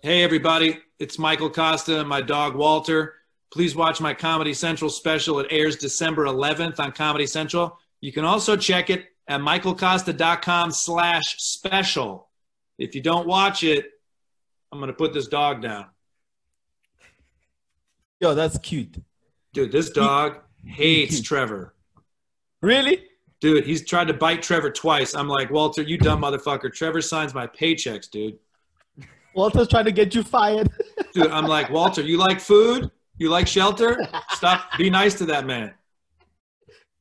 Hey, everybody. It's Michael Costa and my dog Walter. Please watch my Comedy Central special. It airs December 11th on Comedy Central. You can also check it at michaelcosta.com slash special. If you don't watch it, I'm going to put this dog down. Yo, that's cute. Dude, this dog hates Trevor. Really? Dude, he's tried to bite Trevor twice. I'm like, Walter, you dumb motherfucker. Trevor signs my paychecks, dude. Walter's trying to get you fired. Dude, I'm like, Walter, you like food? You like shelter? Stop. Be nice to that man.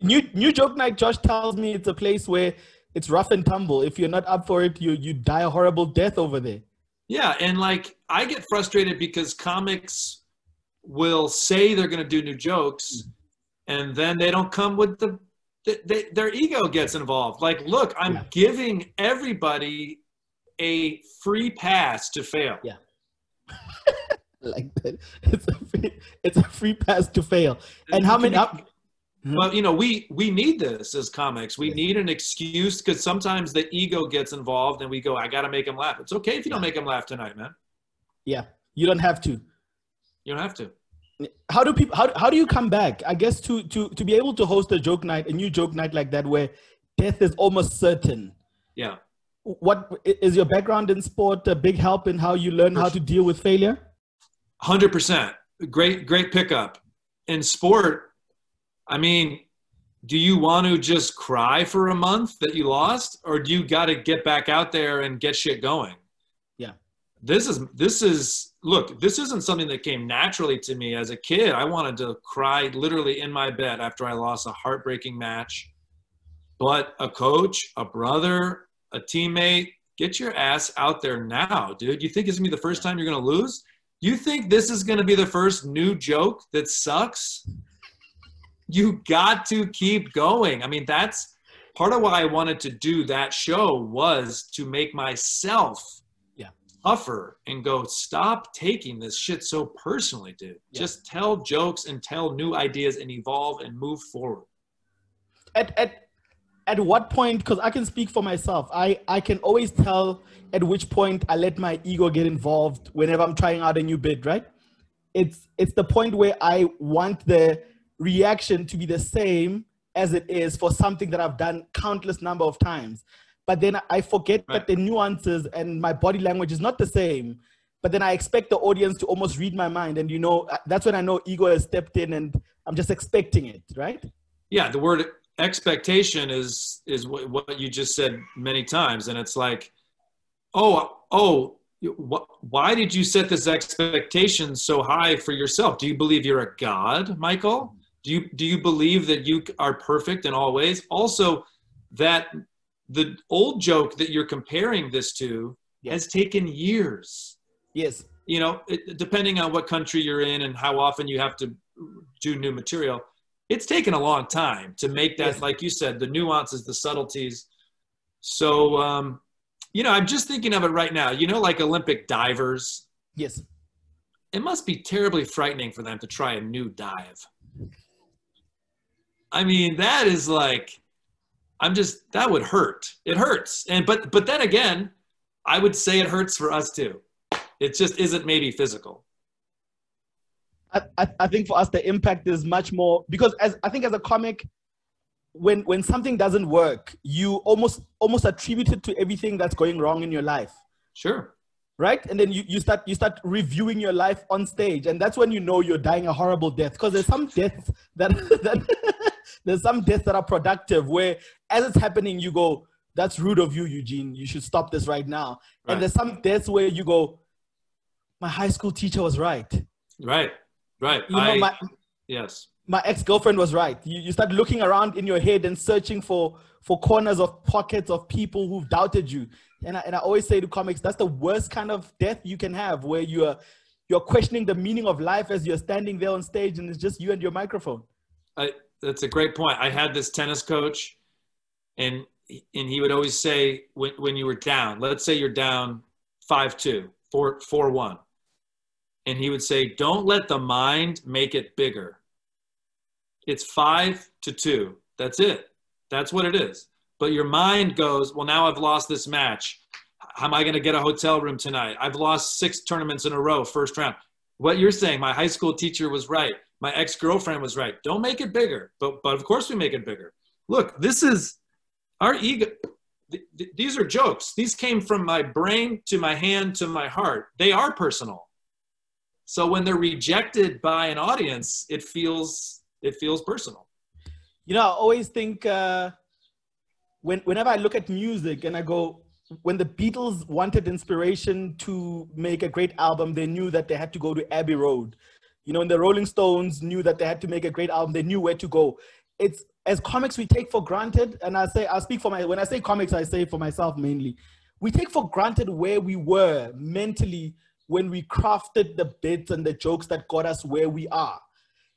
New New Joke Night, Josh tells me it's a place where it's rough and tumble. If you're not up for it, you you die a horrible death over there. Yeah, and like I get frustrated because comics will say they're going to do new jokes, and then they don't come with the. They, they, their ego gets involved. Like, look, I'm Yeah. giving everybody a free pass to fail. Yeah. like that. It's a free, it's a free pass to fail. And how many? How, Well, you know, we we need this as comics. We need an excuse because sometimes the ego gets involved, and we go, "I got to make them laugh." It's okay if you don't make them laugh tonight, man. yeah, you don't have to. You don't have to. How do people? How, how do you come back? I guess to to to be able to host a joke night, a new joke night like that, where death is almost certain. Yeah. What is your background in sport a big help in how you learn how to deal with failure? Hundred percent. Great, great pickup. In sport, I mean, do you want to just cry for a month that you lost, or do you got to get back out there and get shit going? Yeah. This is this is look. This isn't something that came naturally to me as a kid. I wanted to cry literally in my bed after I lost a heartbreaking match. But a coach, a brother, a teammate, get your ass out there now, dude. You think it's gonna be the first time you're gonna lose? You think this is going to be the first new joke that sucks? You got to keep going. I mean, that's part of why I wanted to do that show was to make myself Yeah. tougher and go, stop taking this shit so personally, dude. Yeah. Just tell jokes and tell new ideas and evolve and move forward. at at at what point because i can speak for myself i i can always tell at which point i let my ego get involved whenever i'm trying out a new bid right? It's it's the point where i want the reaction to be the same as it is for something that i've done countless number of times. But then i forget Right. that the nuances and my body language is not the same. But then i expect the audience to almost read my mind. And you know that's when i know ego has stepped in and i'm just expecting it right? Yeah the word expectation is is what, what you just said many times. And it's like oh oh wh- why did you set this expectation so high for yourself? Do you believe you're a god michael? Do you do you believe that you are perfect in all ways? Also that the old joke that you're comparing this to Yeah. has taken years. Yes. You know, it, depending on what country you're in and how often you have to do new material, it's taken a long time to make that, Yes. like you said, the nuances, the subtleties. So, um, you know, I'm just thinking of it right now. You know, like Olympic divers, yes it must be terribly frightening for them to try a new dive. I mean, that is like, I'm just, that would hurt. It hurts. And, but, but then again, I would say it hurts for us too. It just isn't maybe physical. I, I, I think for us the impact is much more because as I think as a comic, when when something doesn't work, you almost almost attribute it to everything that's going wrong in your life. Sure. Right? And then you, you start you start reviewing your life on stage. And that's when you know you're dying a horrible death. Because there's some deaths that, that there's some deaths that are productive where as it's happening, you go, That's rude of you, Eugene. You should stop this right now. Right. And there's some deaths where you go, My high school teacher was right. Right. Right. You know, I, my yes. my ex-girlfriend was right. You, you start looking around in your head and searching for for corners of pockets of people who've doubted you. And I, and I always say to comics, that's the worst kind of death you can have, where you are you're questioning the meaning of life as you're standing there on stage and it's just you and your microphone. I, that's a great point. I had this tennis coach, and and he would always say when when you were down, let's say you're down five two, four four one, and he would say, "Don't let the mind make it bigger. It's five to two. That's it. That's what it is. But your mind goes, well, now I've lost this match. how am I going to get a hotel room tonight? I've lost six tournaments in a row, first round. What you're saying, my high school teacher was right. My ex girlfriend was right. Don't make it bigger. But, but of course we make it bigger. Look, this is our ego. Th- th- these are jokes. These came from my brain to my hand to my heart. They are personal. So when they're rejected by an audience, it feels it feels personal. You know, I always think uh, when whenever I look at music and I go, when the Beatles wanted inspiration to make a great album, they knew that they had to go to Abbey Road. You know, and the Rolling Stones knew that they had to make a great album. They knew where to go. It's as comics we take for granted, and I say I speak for my when I say comics, I say for myself mainly. We take for granted where we were mentally when we crafted the bits and the jokes that got us where we are.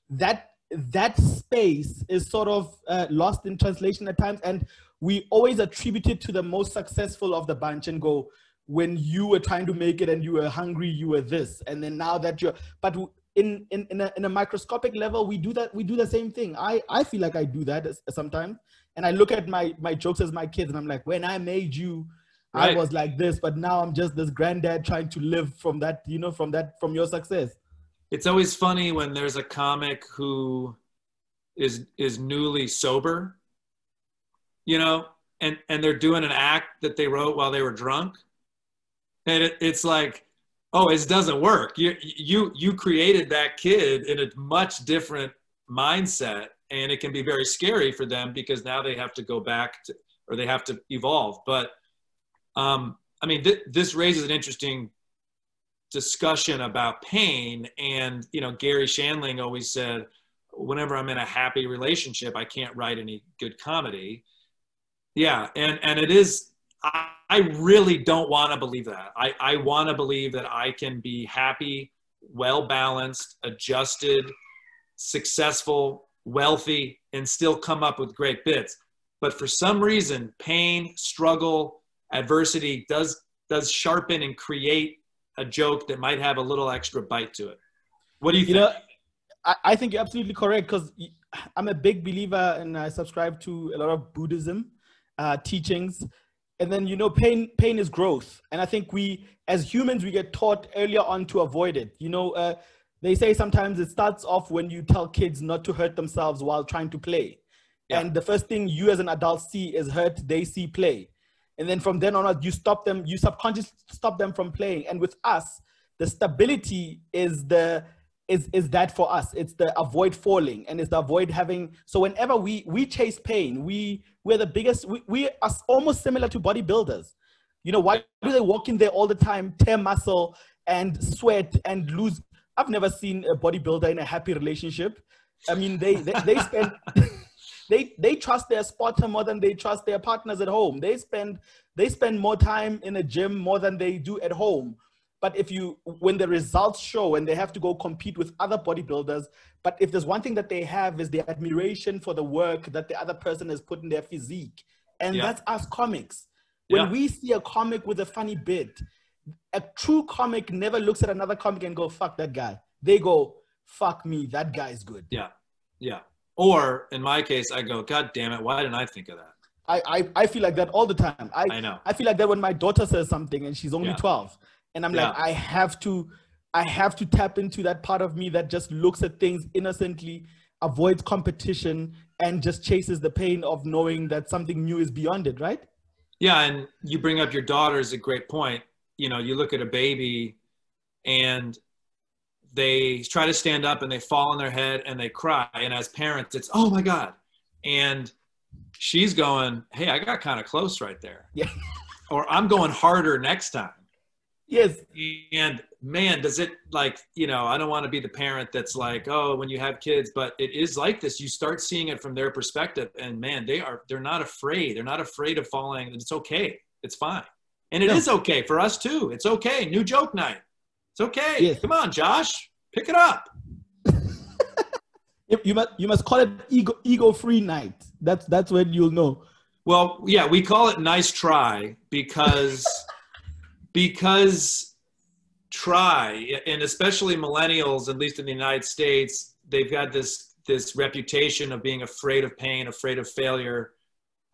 That that space is sort of uh, lost in translation at times, and we always attribute it to the most successful of the bunch and go, when you were trying to make it and you were hungry, you were this, and then now that you're, but in in in a, in a microscopic level, we do that. We do the same thing. I I feel like I do that sometimes, and I look at my my jokes as my kids, and I'm like, when I made you. Right. I was like this, but now I'm just this granddad trying to live from that, you know, from that, from your success. It's always funny when there's a comic who is is newly sober you know and and they're doing an act that they wrote while they were drunk. And it, it's like oh it doesn't work. You you you created that kid in a much different mindset and it can be very scary for them because now they have to go back to or they have to evolve. But um i mean th- this raises an interesting discussion about pain and you know garry shandling always said whenever i'm in a happy relationship i can't write any good comedy. Yeah and and it is i, I really don't want to believe that. I i want to believe that i can be happy well balanced adjusted successful wealthy and still come up with great bits. But for some reason pain struggle adversity does does sharpen and create a joke that might have a little extra bite to it. What do you, you think? Know, I, I think you're absolutely correct because I'm a big believer and I subscribe to a lot of Buddhism uh, teachings. And then you know, pain pain is growth, and I think we as humans we get taught earlier on to avoid it. You know, uh, they say sometimes it starts off when you tell kids not to hurt themselves while trying to play. Yeah. And the first thing you as an adult see is hurt, they see play and then from then on you stop them you subconsciously stop them from playing. And with us the stability is the is is that for us. It's the avoid falling and it's the avoid having so whenever we we chase pain we we're the biggest we, we are almost similar to bodybuilders. You know why do they walk in there all the time tear muscle and sweat and lose? I've never seen a bodybuilder in a happy relationship. I mean they they, they spend they they trust their spotter more than they trust their partners at home. They spend they spend more time in a gym more than they do at home. But if you when the results show and they have to go compete with other bodybuilders, but if there's one thing that they have is the admiration for the work that the other person has put in their physique. And yeah. that's us comics. When yeah. we see a comic with a funny bit, a true comic never looks at another comic and go, fuck that guy. They go, fuck me, that guy's good. Yeah. Yeah. Or in my case, I go, God damn it, why didn't I think of that? I, I, I feel like that all the time. I, I know. I feel like that when my daughter says something and she's only yeah. 12 and I'm yeah. like, I have to, I have to tap into that part of me that just looks at things innocently, avoids competition and just chases the pain of knowing that something new is beyond it. Right. Yeah. And you bring up your daughter is a great point. You know, you look at a baby and they try to stand up and they fall on their head and they cry. And as parents, it's, oh my God. And she's going, hey, I got kind of close right there. Yeah. or I'm going harder next time. Yes. And man, does it like, you know, I don't want to be the parent that's like, oh, when you have kids, but it is like this. You start seeing it from their perspective and man, they are, they're not afraid. They're not afraid of falling. It's okay. It's fine. And it no. is okay for us too. It's okay. New joke night. It's okay. Yes. Come on, Josh, pick it up. you must you must call it ego ego free night. That's that's when you'll know. Well, yeah, we call it nice try because because try and especially millennials, at least in the United States, they've got this this reputation of being afraid of pain, afraid of failure.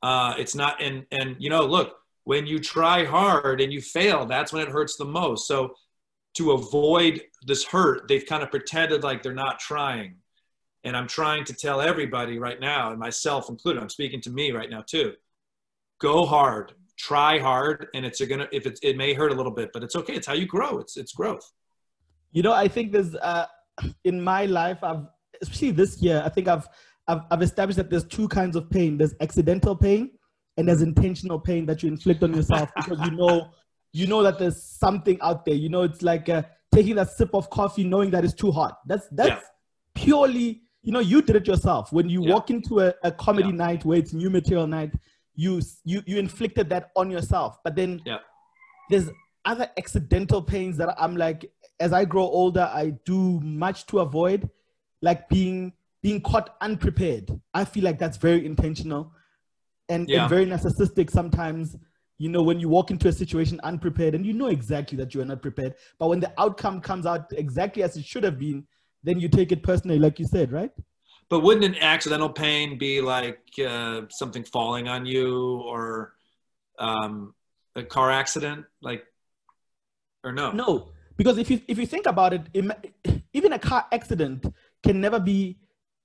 Uh, it's not and and you know, look, when you try hard and you fail, that's when it hurts the most. So to avoid this hurt, they've kind of pretended like they're not trying. And I'm trying to tell everybody right now, and myself included, I'm speaking to me right now too. Go hard, try hard, and it's gonna if it's it may hurt a little bit, but it's okay. It's how you grow. It's it's growth. You know, I think there's uh in my life, I've especially this year, I think I've I've, I've established that there's two kinds of pain. There's accidental pain and there's intentional pain that you inflict on yourself because you know you know that there's something out there. You know, it's like uh, taking that sip of coffee, knowing that it's too hot. That's that's yeah. purely, you know, you did it yourself. When you yeah. walk into a, a comedy yeah. night where it's new material night, you you you inflicted that on yourself. But then there's other accidental pains that I'm like, as I grow older, I do much to avoid, like being being caught unprepared. I feel like that's very intentional and, and very narcissistic sometimes you know, when you walk into a situation unprepared and you know exactly that you are not prepared, but when the outcome comes out exactly as it should have been, then you take it personally, like you said, right? But wouldn't an accidental pain be like uh, something falling on you or um, a car accident, like, or no? No, because if you if you think about it, even a car accident can never be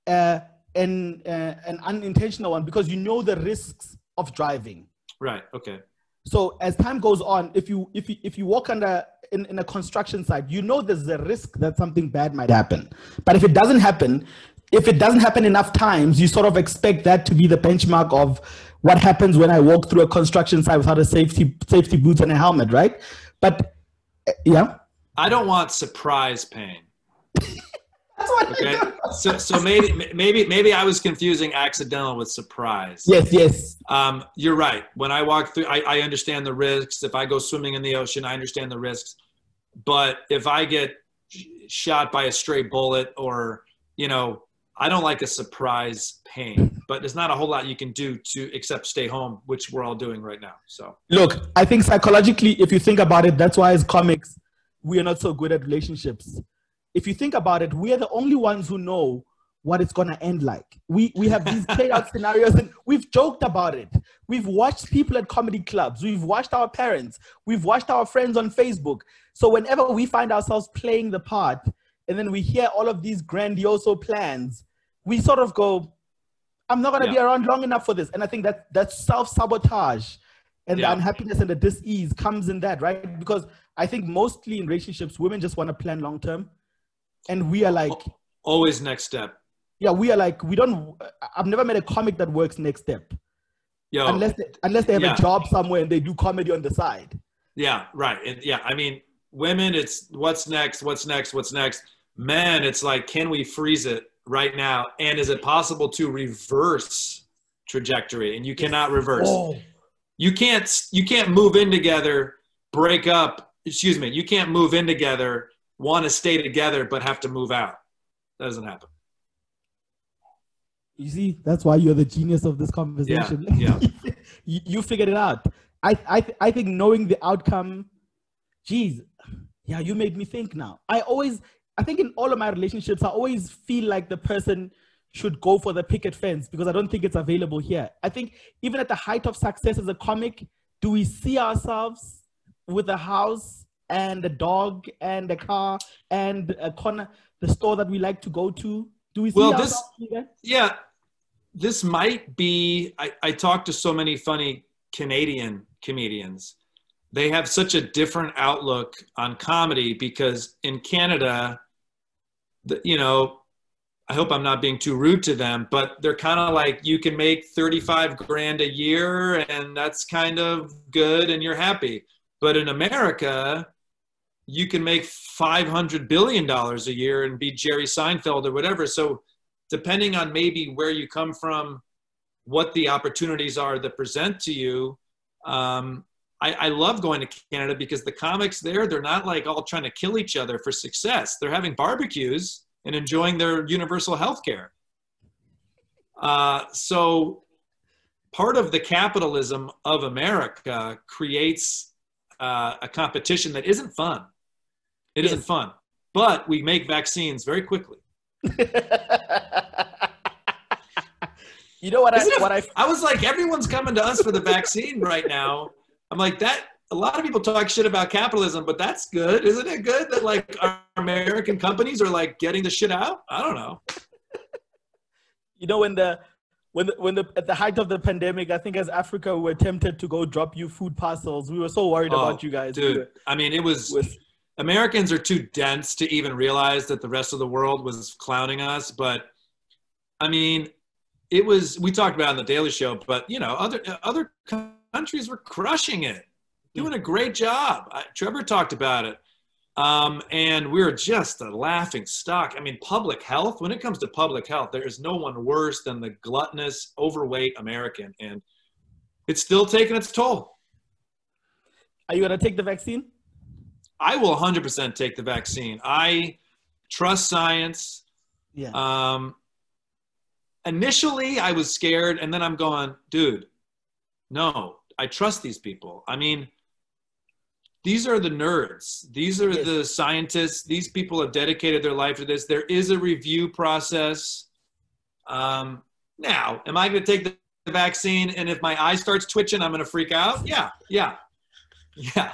uh, an uh, an unintentional one because you know the risks of driving. Right. Okay. So as time goes on, if you if you if you walk under in, in a construction site, you know there's a risk that something bad might happen. But if it doesn't happen, if it doesn't happen enough times, you sort of expect that to be the benchmark of what happens when I walk through a construction site without a safety safety boots and a helmet, right? But eh, yeah. I don't want surprise pain. Okay. So, so maybe, maybe, maybe I was confusing accidental with surprise. Yes, yes. Um, you're right. When I walk through, I, I understand the risks. If I go swimming in the ocean, I understand the risks. But if I get shot by a stray bullet or, you know, I don't like a surprise pain, but there's not a whole lot you can do to except stay home, which we're all doing right now. So look, I think psychologically, if you think about it, that's why as comics, we are not so good at relationships if you think about it, we are the only ones who know what it's gonna end like. We we have these played out scenarios and we've joked about it. We've watched people at comedy clubs, we've watched our parents, we've watched our friends on Facebook. So whenever we find ourselves playing the part and then we hear all of these grandiose plans, we sort of go, I'm not gonna yeah. be around long enough for this. And I think that that self-sabotage and yeah. the unhappiness and the dis-ease comes in that, right? Because I think mostly in relationships, women just want to plan long term and we are like always next step. Yeah, we are like we don't. I've never met a comic that works next step. Yo, unless they, unless they have yeah. a job somewhere and they do comedy on the side. Yeah, right. And yeah, I mean, women, it's what's next, what's next, what's next. Men, it's like, can we freeze it right now? And is it possible to reverse trajectory? And you cannot reverse. Oh. You can't. You can't move in together, break up. Excuse me. You can't move in together want to stay together but have to move out. That doesn't happen. You see, that's why you're the genius of this conversation. Yeah, yeah. you, you, figured it out. I, I, I think knowing the outcome, geez, yeah, you made me think now. I always, I think in all of my relationships, I always feel like the person should go for the picket fence because I don't think it's available here. I think even at the height of success as a comic, do we see ourselves with a house and a dog and a car and a corner, the store that we like to go to? Do we see well, this, Yeah, this might be. I, I talk to so many funny Canadian comedians. They have such a different outlook on comedy because in Canada, the, you know, I hope I'm not being too rude to them, but they're kind of like you can make 35 grand a year and that's kind of good and you're happy. But in America, you can make 500 billion dollars a year and be Jerry Seinfeld or whatever. So depending on maybe where you come from, what the opportunities are that present to you. Um, I, I love going to Canada because the comics there, they're not like all trying to kill each other for success. They're having barbecues and enjoying their universal health care. Uh, so part of the capitalism of America creates uh, a competition that isn't fun. It yes. not fun, but we make vaccines very quickly. you know what? I, what I, I was like, everyone's coming to us for the vaccine right now. I'm like that. A lot of people talk shit about capitalism, but that's good, isn't it? Good that like our American companies are like getting the shit out. I don't know. You know when the when the, when the at the height of the pandemic, I think as Africa we were tempted to go drop you food parcels. We were so worried Oh, about you guys. We Dude, were- I mean, it was with- Americans are too dense to even realize that the rest of the world was clowning us. But I mean, it was. We talked about on the Daily Show, but you know, other other countries were crushing it, doing a great job. I, Trevor talked about it, um, and we were just a laughing stock. I mean, public health. When it comes to public health, there is no one worse than the gluttonous, overweight American, and it's still taking its toll. Are you gonna take the vaccine? I will 100% take the vaccine. I trust science. Yeah. Um, initially, I was scared, and then I'm going, dude, no, I trust these people. I mean, these are the nerds. These are Yes. the scientists. These people have dedicated their life to this. There is a review process. Um, now, am I going to take the the vaccine and if my eye starts twitching, I'm going to freak out? Yeah, yeah, yeah.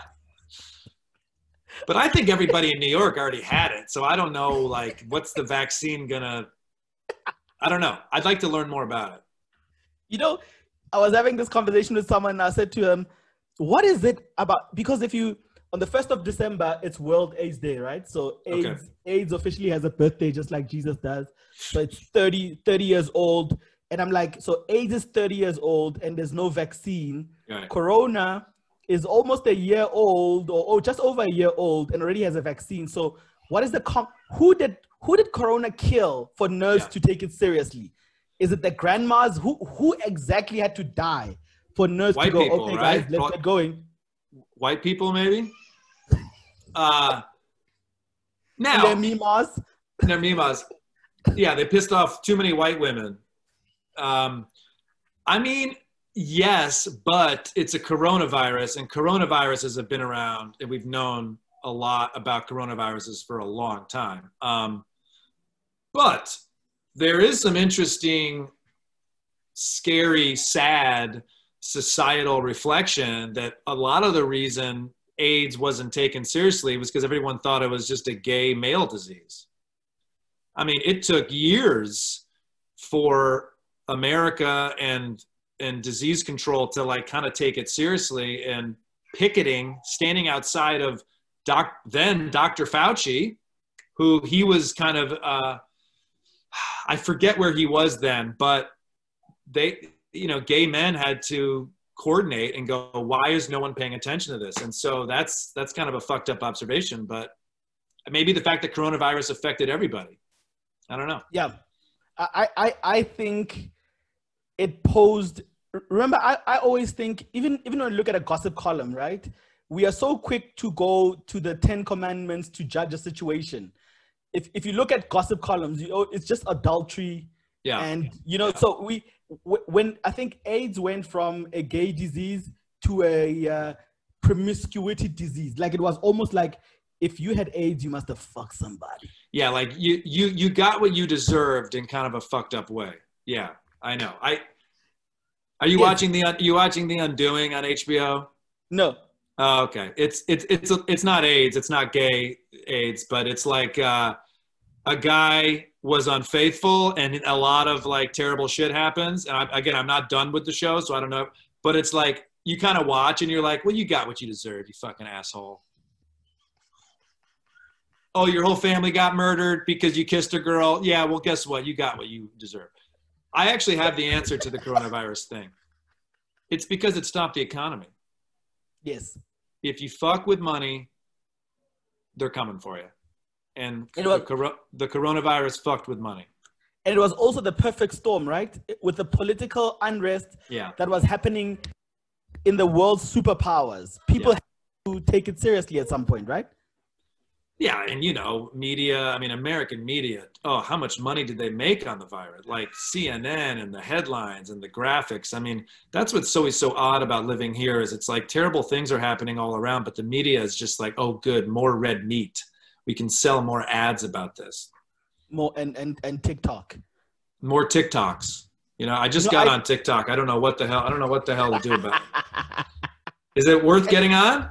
But I think everybody in New York already had it, so I don't know. Like, what's the vaccine gonna? I don't know. I'd like to learn more about it. You know, I was having this conversation with someone and I said to him, What is it about? Because if you, on the 1st of December, it's World AIDS Day, right? So AIDS, Okay. AIDS officially has a birthday just like Jesus does. So it's 30, 30 years old. And I'm like, so AIDS is 30 years old and there's no vaccine. Corona is almost a year old or, or just over a year old and already has a vaccine. So what is the com- who did who did Corona kill for nerds Yeah. to take it seriously? Is it the grandmas? Who who exactly had to die for nerds White to go, people, okay right? guys, let's Well- get going? White people, maybe. Uh, And now their memas. they're mimas. Yeah, they pissed off too many white women. Um, I mean, yes, but it's a coronavirus, and coronaviruses have been around, and we've known a lot about coronaviruses for a long time. Um, but there is some interesting, scary, sad societal reflection that a lot of the reason AIDS wasn't taken seriously was because everyone thought it was just a gay male disease. I mean, it took years for America and and disease control to like kind of take it seriously and picketing, standing outside of doc then Dr. Fauci, who he was kind of uh, I forget where he was then, but they you know gay men had to coordinate and go why is no one paying attention to this and so that's that's kind of a fucked up observation but maybe the fact that coronavirus affected everybody i don't know Yeah. I, I, I think it posed remember I, I always think even even when you look at a gossip column, right? We are so quick to go to the Ten Commandments to judge a situation. If if you look at gossip columns, you know, it's just adultery yeah and you know so we when i think aids went from a gay disease to a uh, promiscuity disease like it was almost like if you had aids you must have fucked somebody yeah like you you you got what you deserved in kind of a fucked up way yeah i know i are you Yes. watching the you watching the undoing on hbo no Oh, okay. It's it's it's it's not AIDS. It's not gay AIDS, but it's like uh, a guy was unfaithful, and a lot of like terrible shit happens. And I, again, I'm not done with the show, so I don't know. But it's like you kind of watch, and you're like, "Well, you got what you deserve, you fucking asshole." Oh, your whole family got murdered because you kissed a girl. Yeah, well, guess what? You got what you deserve. I actually have the answer to the coronavirus thing. It's because it stopped the economy yes if you fuck with money, they're coming for you. And It the, was- coro- the coronavirus fucked with money. and it was also the perfect storm right with the political unrest Yeah. that was happening in the world's superpowers people Yeah. had to take it seriously at some point right Yeah. And, you know, media, I mean, American media, oh, how much money did they make on the virus? Like CNN and the headlines and the graphics. I mean, that's what's always so odd about living here is it's like terrible things are happening all around, but the media is just like, oh, good, more red meat. We can sell more ads about this. more and and and tiktok More TikToks. You know, I just got I- on TikTok. I don't know what the hell. I don't know what the hell to do about it. Is it worth getting on?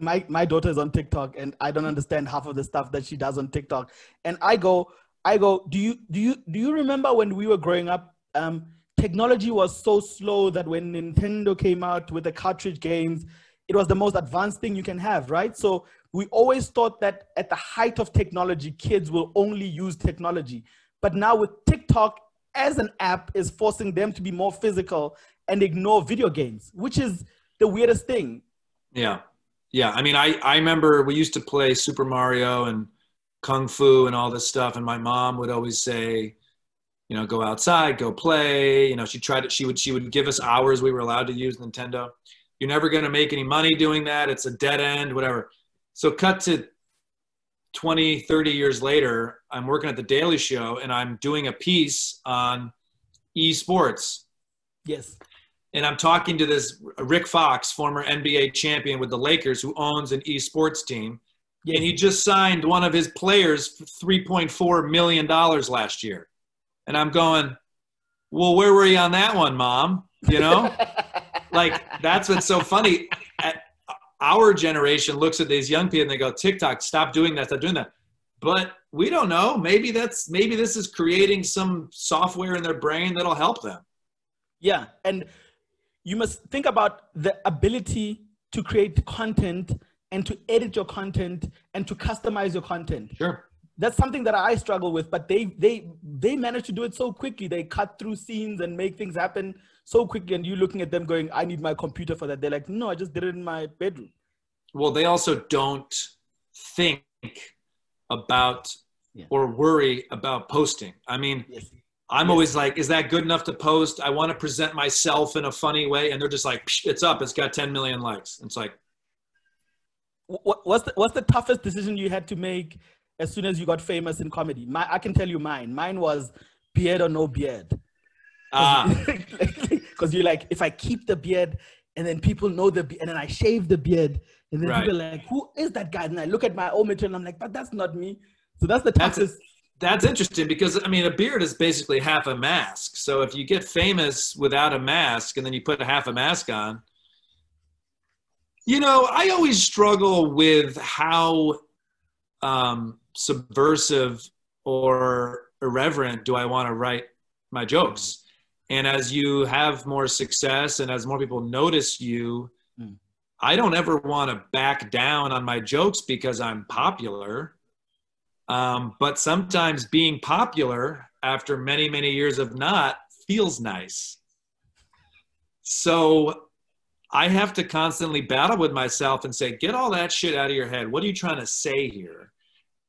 My my daughter is on TikTok, and I don't understand half of the stuff that she does on TikTok. And I go, I go, do you do you do you remember when we were growing up? Um, technology was so slow that when Nintendo came out with the cartridge games, it was the most advanced thing you can have, right? So we always thought that at the height of technology, kids will only use technology. But now with TikTok as an app is forcing them to be more physical and ignore video games, which is the weirdest thing. Yeah. Yeah. I mean, I, I remember we used to play Super Mario and Kung Fu and all this stuff. And my mom would always say, you know, go outside, go play. You know, she tried it. She would, she would give us hours we were allowed to use Nintendo. You're never going to make any money doing that. It's a dead end, whatever. So cut to 20, 30 years later, I'm working at the Daily Show and I'm doing a piece on esports. Yes. And I'm talking to this Rick Fox, former NBA champion with the Lakers, who owns an esports team. Yes. And he just signed one of his players for $3.4 million last year. And I'm going, well, where were you on that one, mom? You know? like, that's what's so funny. At, our generation looks at these young people and they go, TikTok, stop doing that, stop doing that. But we don't know. Maybe that's maybe this is creating some software in their brain that'll help them. Yeah, and you must think about the ability to create content and to edit your content and to customize your content. Sure. That's something that I struggle with, but they they they manage to do it so quickly. They cut through scenes and make things happen so quickly and you looking at them going i need my computer for that they're like no i just did it in my bedroom well they also don't think about yeah. or worry about posting i mean yes. I'm always like is that good enough to post i want to present myself in a funny way and they're just like it's up it's got 10 million likes it's like what, what's the, what's the toughest decision you had to make as soon as you got famous in comedy my, i can tell you mine mine was beard or no beard Ah. Because you're like, if I keep the beard and then people know the beard, and then I shave the beard, and then right. people are like, who is that guy? And I look at my old material and I'm like, but that's not me. So that's the toughest. That's, that's interesting because I mean, a beard is basically half a mask. So if you get famous without a mask and then you put a half a mask on, you know, I always struggle with how um, subversive or irreverent do I want to write my jokes and as you have more success and as more people notice you mm. i don't ever want to back down on my jokes because i'm popular um, but sometimes being popular after many many years of not feels nice so i have to constantly battle with myself and say get all that shit out of your head what are you trying to say here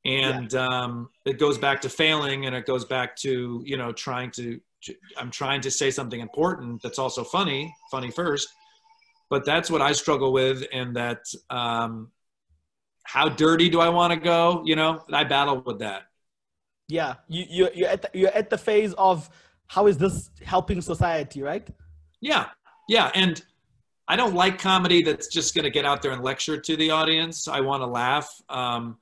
and yeah. um, it goes back to failing and it goes back to you know trying to I'm trying to say something important that's also funny, funny first. But that's what I struggle with, and that um, how dirty do I want to go? You know, I battle with that. Yeah, you you you're at the, you're at the phase of how is this helping society, right? Yeah, yeah, and I don't like comedy that's just going to get out there and lecture to the audience. I want to laugh. Um,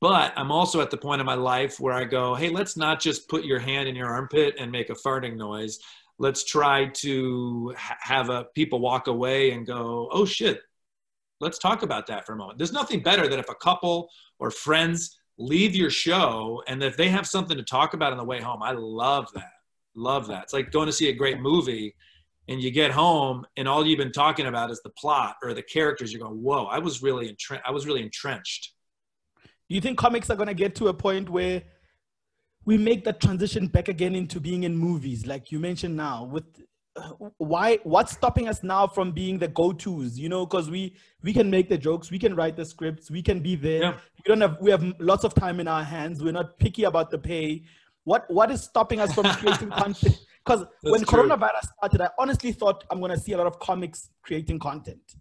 but I'm also at the point in my life where I go, hey, let's not just put your hand in your armpit and make a farting noise. Let's try to ha- have a people walk away and go, oh shit, let's talk about that for a moment. There's nothing better than if a couple or friends leave your show and if they have something to talk about on the way home. I love that. Love that. It's like going to see a great movie and you get home and all you've been talking about is the plot or the characters. You're going, whoa, I was really entrenched. I was really entrenched do you think comics are going to get to a point where we make that transition back again into being in movies, like you mentioned now? With why, what's stopping us now from being the go-to's? You know, because we we can make the jokes, we can write the scripts, we can be there. Yeah. We don't have we have lots of time in our hands. We're not picky about the pay. What what is stopping us from creating content? Because when true. coronavirus started, I honestly thought I'm going to see a lot of comics creating content.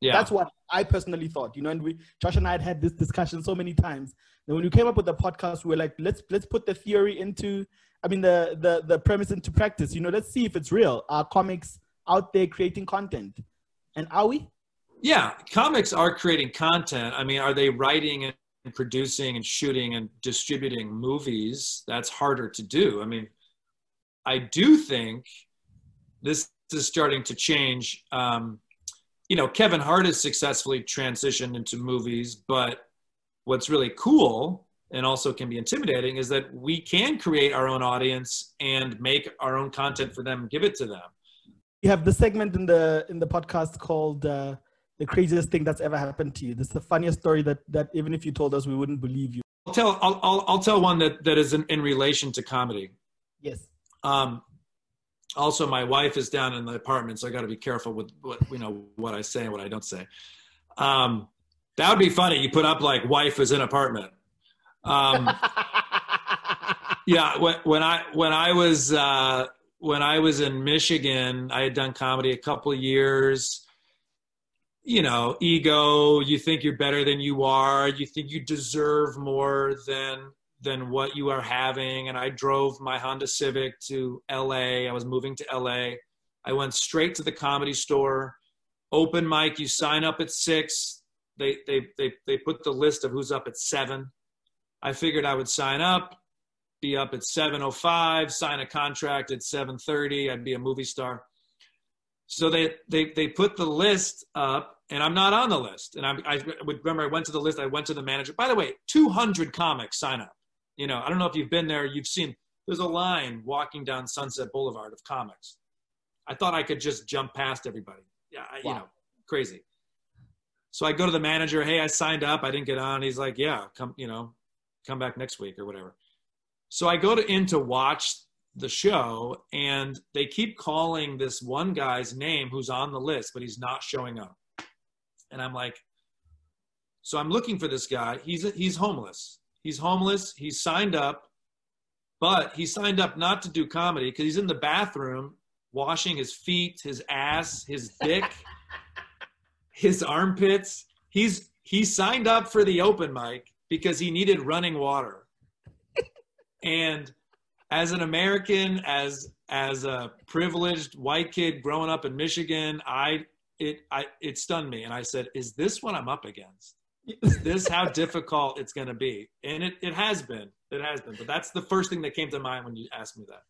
Yeah. That's what I personally thought, you know, and we Josh and I had had this discussion so many times. And when we came up with the podcast, we were like, let's let's put the theory into I mean the the the premise into practice. You know, let's see if it's real. Are comics out there creating content? And are we? Yeah, comics are creating content. I mean, are they writing and producing and shooting and distributing movies? That's harder to do. I mean, I do think this is starting to change. Um, you know, Kevin Hart has successfully transitioned into movies, but what's really cool and also can be intimidating is that we can create our own audience and make our own content for them, give it to them. You have the segment in the in the podcast called uh, "The Craziest Thing That's Ever Happened to You." This is the funniest story that that even if you told us, we wouldn't believe you. I'll tell I'll I'll, I'll tell one that that is in, in relation to comedy. Yes. Um, also my wife is down in the apartment so i got to be careful with what you know what i say and what i don't say um, that would be funny you put up like wife is in apartment um, yeah when, when, i when i was uh, when i was in michigan i had done comedy a couple years you know ego you think you're better than you are you think you deserve more than than what you are having. And I drove my Honda Civic to LA. I was moving to LA. I went straight to the comedy store. Open mic, you sign up at six. They, they, they, they put the list of who's up at seven. I figured I would sign up, be up at 7.05, sign a contract at 7.30. I'd be a movie star. So they, they, they put the list up and I'm not on the list. And I, I would remember I went to the list. I went to the manager. By the way, 200 comics sign up. You know, I don't know if you've been there, you've seen there's a line walking down Sunset Boulevard of comics. I thought I could just jump past everybody. Yeah, wow. you know, crazy. So I go to the manager, hey, I signed up, I didn't get on. He's like, yeah, come, you know, come back next week or whatever. So I go to in to watch the show and they keep calling this one guy's name who's on the list, but he's not showing up. And I'm like, so I'm looking for this guy. He's he's homeless. He's homeless. He's signed up, but he signed up not to do comedy because he's in the bathroom washing his feet, his ass, his dick, his armpits. He's he signed up for the open mic because he needed running water. and as an American, as as a privileged white kid growing up in Michigan, I it I it stunned me, and I said, "Is this what I'm up against?" is this how difficult it's going to be? And it, it has been. It has been. But that's the first thing that came to mind when you asked me that.